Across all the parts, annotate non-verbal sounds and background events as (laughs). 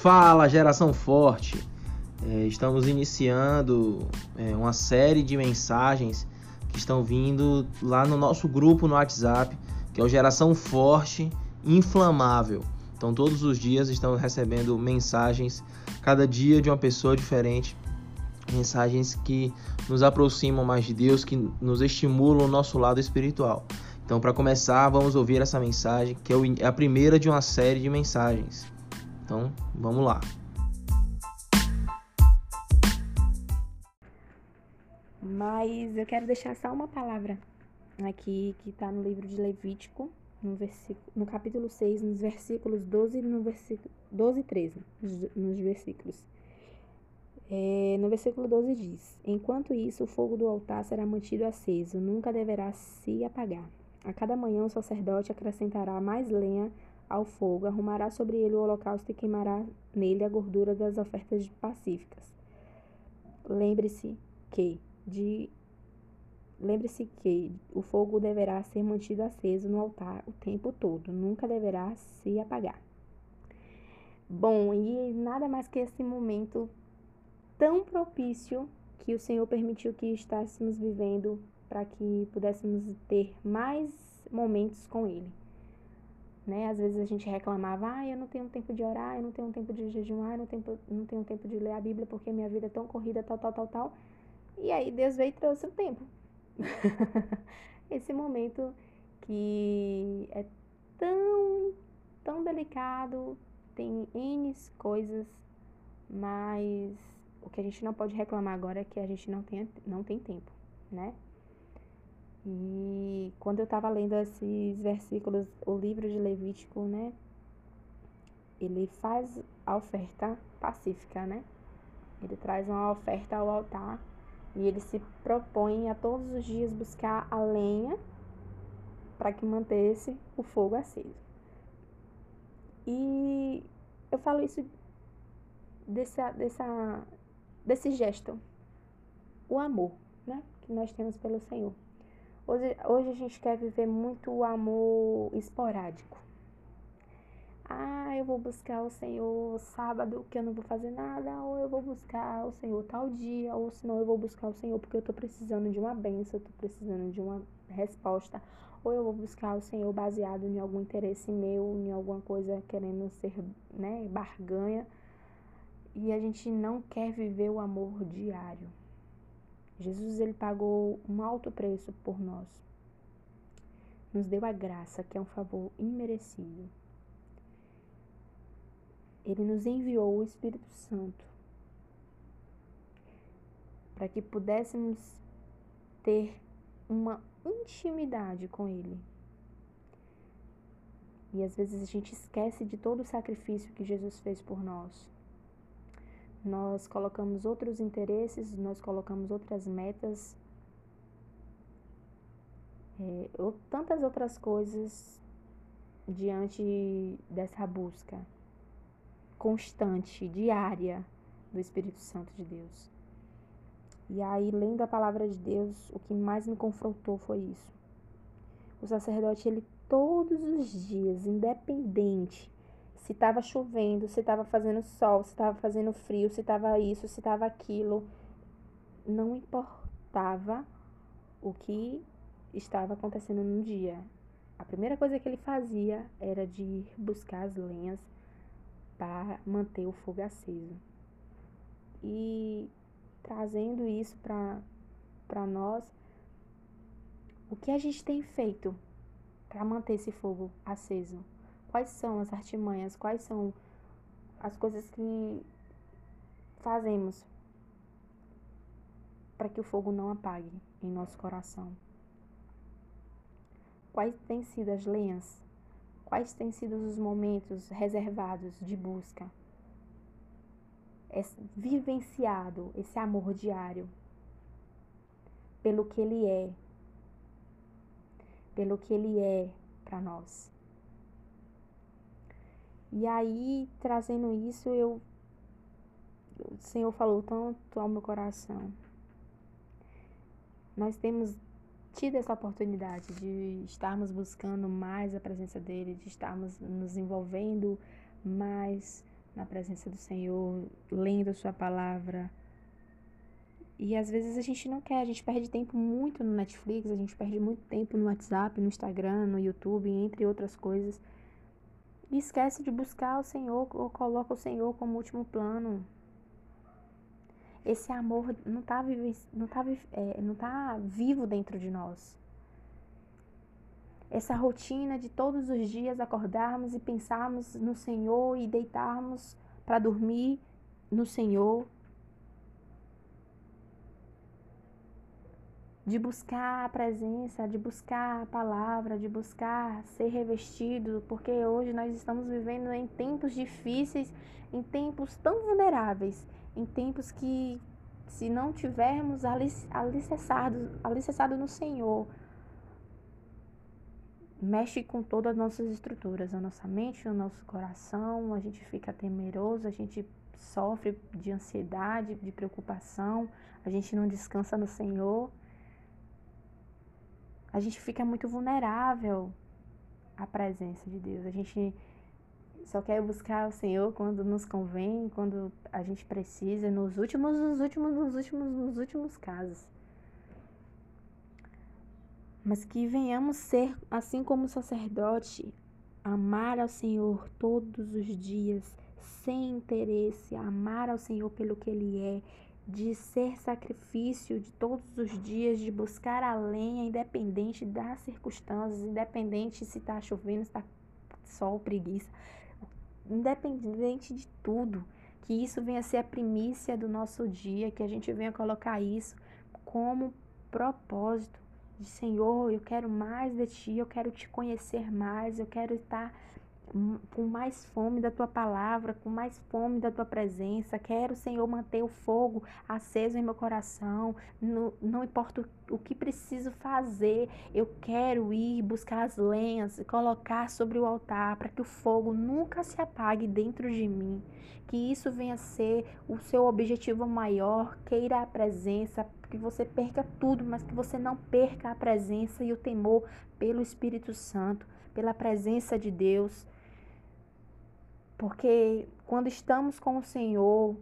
Fala, geração forte! É, estamos iniciando é, uma série de mensagens que estão vindo lá no nosso grupo no WhatsApp, que é o Geração Forte Inflamável. Então, todos os dias estamos recebendo mensagens, cada dia de uma pessoa diferente, mensagens que nos aproximam mais de Deus, que nos estimulam o nosso lado espiritual. Então, para começar, vamos ouvir essa mensagem, que é, é a primeira de uma série de mensagens. Então, vamos lá. Mas eu quero deixar só uma palavra aqui que está no livro de Levítico, no, versículo, no capítulo 6, nos versículos 12 e no versículo 12 e 13, nos versículos. É, no versículo 12 diz: Enquanto isso, o fogo do altar será mantido aceso, nunca deverá se apagar. A cada manhã, o sacerdote acrescentará mais lenha ao fogo, arrumará sobre ele o holocausto e queimará nele a gordura das ofertas pacíficas. Lembre-se que de Lembre-se que o fogo deverá ser mantido aceso no altar o tempo todo, nunca deverá se apagar. Bom, e nada mais que esse momento tão propício que o Senhor permitiu que estássemos vivendo para que pudéssemos ter mais momentos com Ele. Né? Às vezes a gente reclamava, ah, eu não tenho tempo de orar, eu não tenho tempo de jejuar, eu não tenho, não tenho tempo de ler a Bíblia porque minha vida é tão corrida, tal, tal, tal, tal. E aí Deus veio e trouxe o tempo. (laughs) Esse momento que é tão, tão delicado, tem N coisas, mas o que a gente não pode reclamar agora é que a gente não tem, não tem tempo, né? E quando eu estava lendo esses versículos, o livro de Levítico, né? Ele faz a oferta pacífica, né? Ele traz uma oferta ao altar e ele se propõe a todos os dias buscar a lenha para que mantesse o fogo aceso. E eu falo isso dessa, dessa, desse gesto, o amor, né, que nós temos pelo Senhor. Hoje, hoje a gente quer viver muito o amor esporádico. Ah, eu vou buscar o Senhor sábado que eu não vou fazer nada, ou eu vou buscar o Senhor tal dia, ou senão eu vou buscar o Senhor porque eu tô precisando de uma benção, eu tô precisando de uma resposta, ou eu vou buscar o Senhor baseado em algum interesse meu, em alguma coisa querendo ser, né, barganha. E a gente não quer viver o amor diário. Jesus ele pagou um alto preço por nós. Nos deu a graça, que é um favor imerecido ele nos enviou o Espírito Santo para que pudéssemos ter uma intimidade com Ele. E às vezes a gente esquece de todo o sacrifício que Jesus fez por nós. Nós colocamos outros interesses, nós colocamos outras metas, é, ou tantas outras coisas diante dessa busca constante, diária do Espírito Santo de Deus. E aí, lendo a palavra de Deus, o que mais me confrontou foi isso. O sacerdote, ele todos os dias, independente se estava chovendo, se estava fazendo sol, se estava fazendo frio, se estava isso, se estava aquilo, não importava o que estava acontecendo no dia. A primeira coisa que ele fazia era de ir buscar as lenhas para manter o fogo aceso. E trazendo isso para nós, o que a gente tem feito para manter esse fogo aceso? Quais são as artimanhas? Quais são as coisas que fazemos para que o fogo não apague em nosso coração? Quais têm sido as lenhas Quais têm sido os momentos reservados de busca? É vivenciado esse amor diário pelo que ele é, pelo que ele é para nós. E aí, trazendo isso, eu o Senhor falou tanto ao meu coração. Nós temos tido essa oportunidade de estarmos buscando mais a presença dele, de estarmos nos envolvendo mais na presença do Senhor, lendo a Sua palavra. E às vezes a gente não quer, a gente perde tempo muito no Netflix, a gente perde muito tempo no WhatsApp, no Instagram, no YouTube, entre outras coisas. E esquece de buscar o Senhor ou coloca o Senhor como último plano. Esse amor não está não tá, é, tá vivo dentro de nós. Essa rotina de todos os dias acordarmos e pensarmos no Senhor e deitarmos para dormir no Senhor. De buscar a presença, de buscar a palavra, de buscar ser revestido, porque hoje nós estamos vivendo em tempos difíceis, em tempos tão vulneráveis, em tempos que, se não tivermos alicerçado, alicerçado no Senhor, mexe com todas as nossas estruturas, a nossa mente, o nosso coração, a gente fica temeroso, a gente sofre de ansiedade, de preocupação, a gente não descansa no Senhor. A gente fica muito vulnerável à presença de Deus. A gente só quer buscar o Senhor quando nos convém, quando a gente precisa, nos últimos, nos últimos, nos últimos, nos últimos casos mas que venhamos ser, assim como o sacerdote, amar ao Senhor todos os dias, sem interesse, amar ao Senhor pelo que Ele é, de ser sacrifício de todos os dias, de buscar a lenha, independente das circunstâncias, independente se está chovendo, se está sol, preguiça, independente de tudo, que isso venha ser a primícia do nosso dia, que a gente venha colocar isso como propósito de Senhor, eu quero mais de ti, eu quero te conhecer mais, eu quero estar com mais fome da tua palavra, com mais fome da tua presença. Quero, Senhor, manter o fogo aceso em meu coração. Não, não importa o, que preciso fazer, eu quero ir buscar as lenhas, colocar sobre o altar para que o fogo nunca se apague dentro de mim. Que isso venha a ser o seu objetivo maior, queira a presença, que você perca tudo, mas que você não perca a presença e o temor pelo Espírito Santo, pela presença de Deus. Porque quando estamos com o Senhor,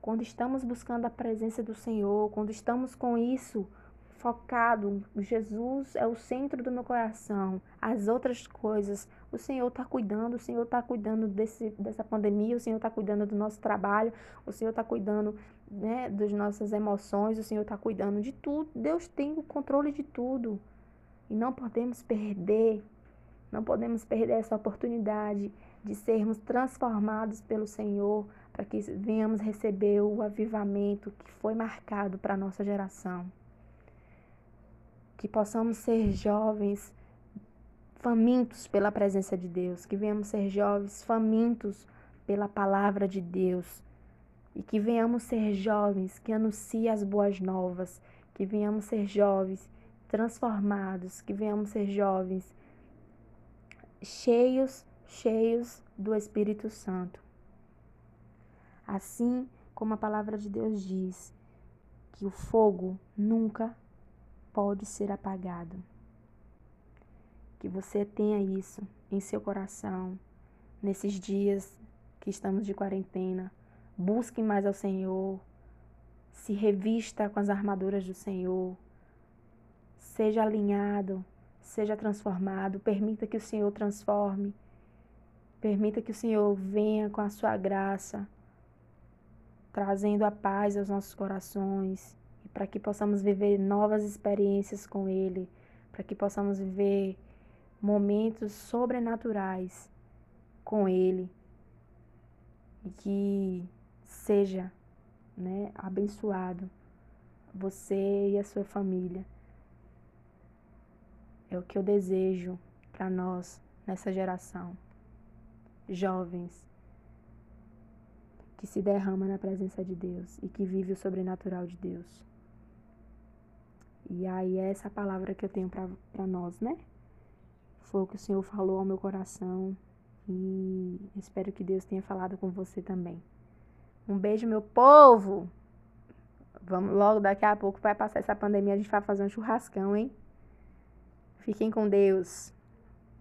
quando estamos buscando a presença do Senhor, quando estamos com isso focado, Jesus é o centro do meu coração, as outras coisas, o Senhor está cuidando, o Senhor está cuidando desse, dessa pandemia, o Senhor está cuidando do nosso trabalho, o Senhor está cuidando né, das nossas emoções, o Senhor está cuidando de tudo. Deus tem o controle de tudo. E não podemos perder, não podemos perder essa oportunidade de sermos transformados pelo Senhor, para que venhamos receber o avivamento que foi marcado para a nossa geração. Que possamos ser jovens famintos pela presença de Deus, que venhamos ser jovens famintos pela palavra de Deus e que venhamos ser jovens que anunciem as boas novas, que venhamos ser jovens transformados, que venhamos ser jovens cheios, cheios do Espírito Santo. Assim como a palavra de Deus diz que o fogo nunca pode ser apagado. Que você tenha isso em seu coração nesses dias que estamos de quarentena Busque mais ao Senhor. Se revista com as armaduras do Senhor. Seja alinhado, seja transformado. Permita que o Senhor transforme. Permita que o Senhor venha com a sua graça, trazendo a paz aos nossos corações e para que possamos viver novas experiências com Ele, para que possamos viver momentos sobrenaturais com Ele e que seja né, abençoado, você e a sua família. É o que eu desejo para nós nessa geração. Jovens que se derrama na presença de Deus e que vive o sobrenatural de Deus. E aí é essa palavra que eu tenho para nós, né? Foi o que o Senhor falou ao meu coração e espero que Deus tenha falado com você também. Um beijo, meu povo. Vamos logo, daqui a pouco vai passar essa pandemia, a gente vai fazer um churrascão, hein? Fiquem com Deus.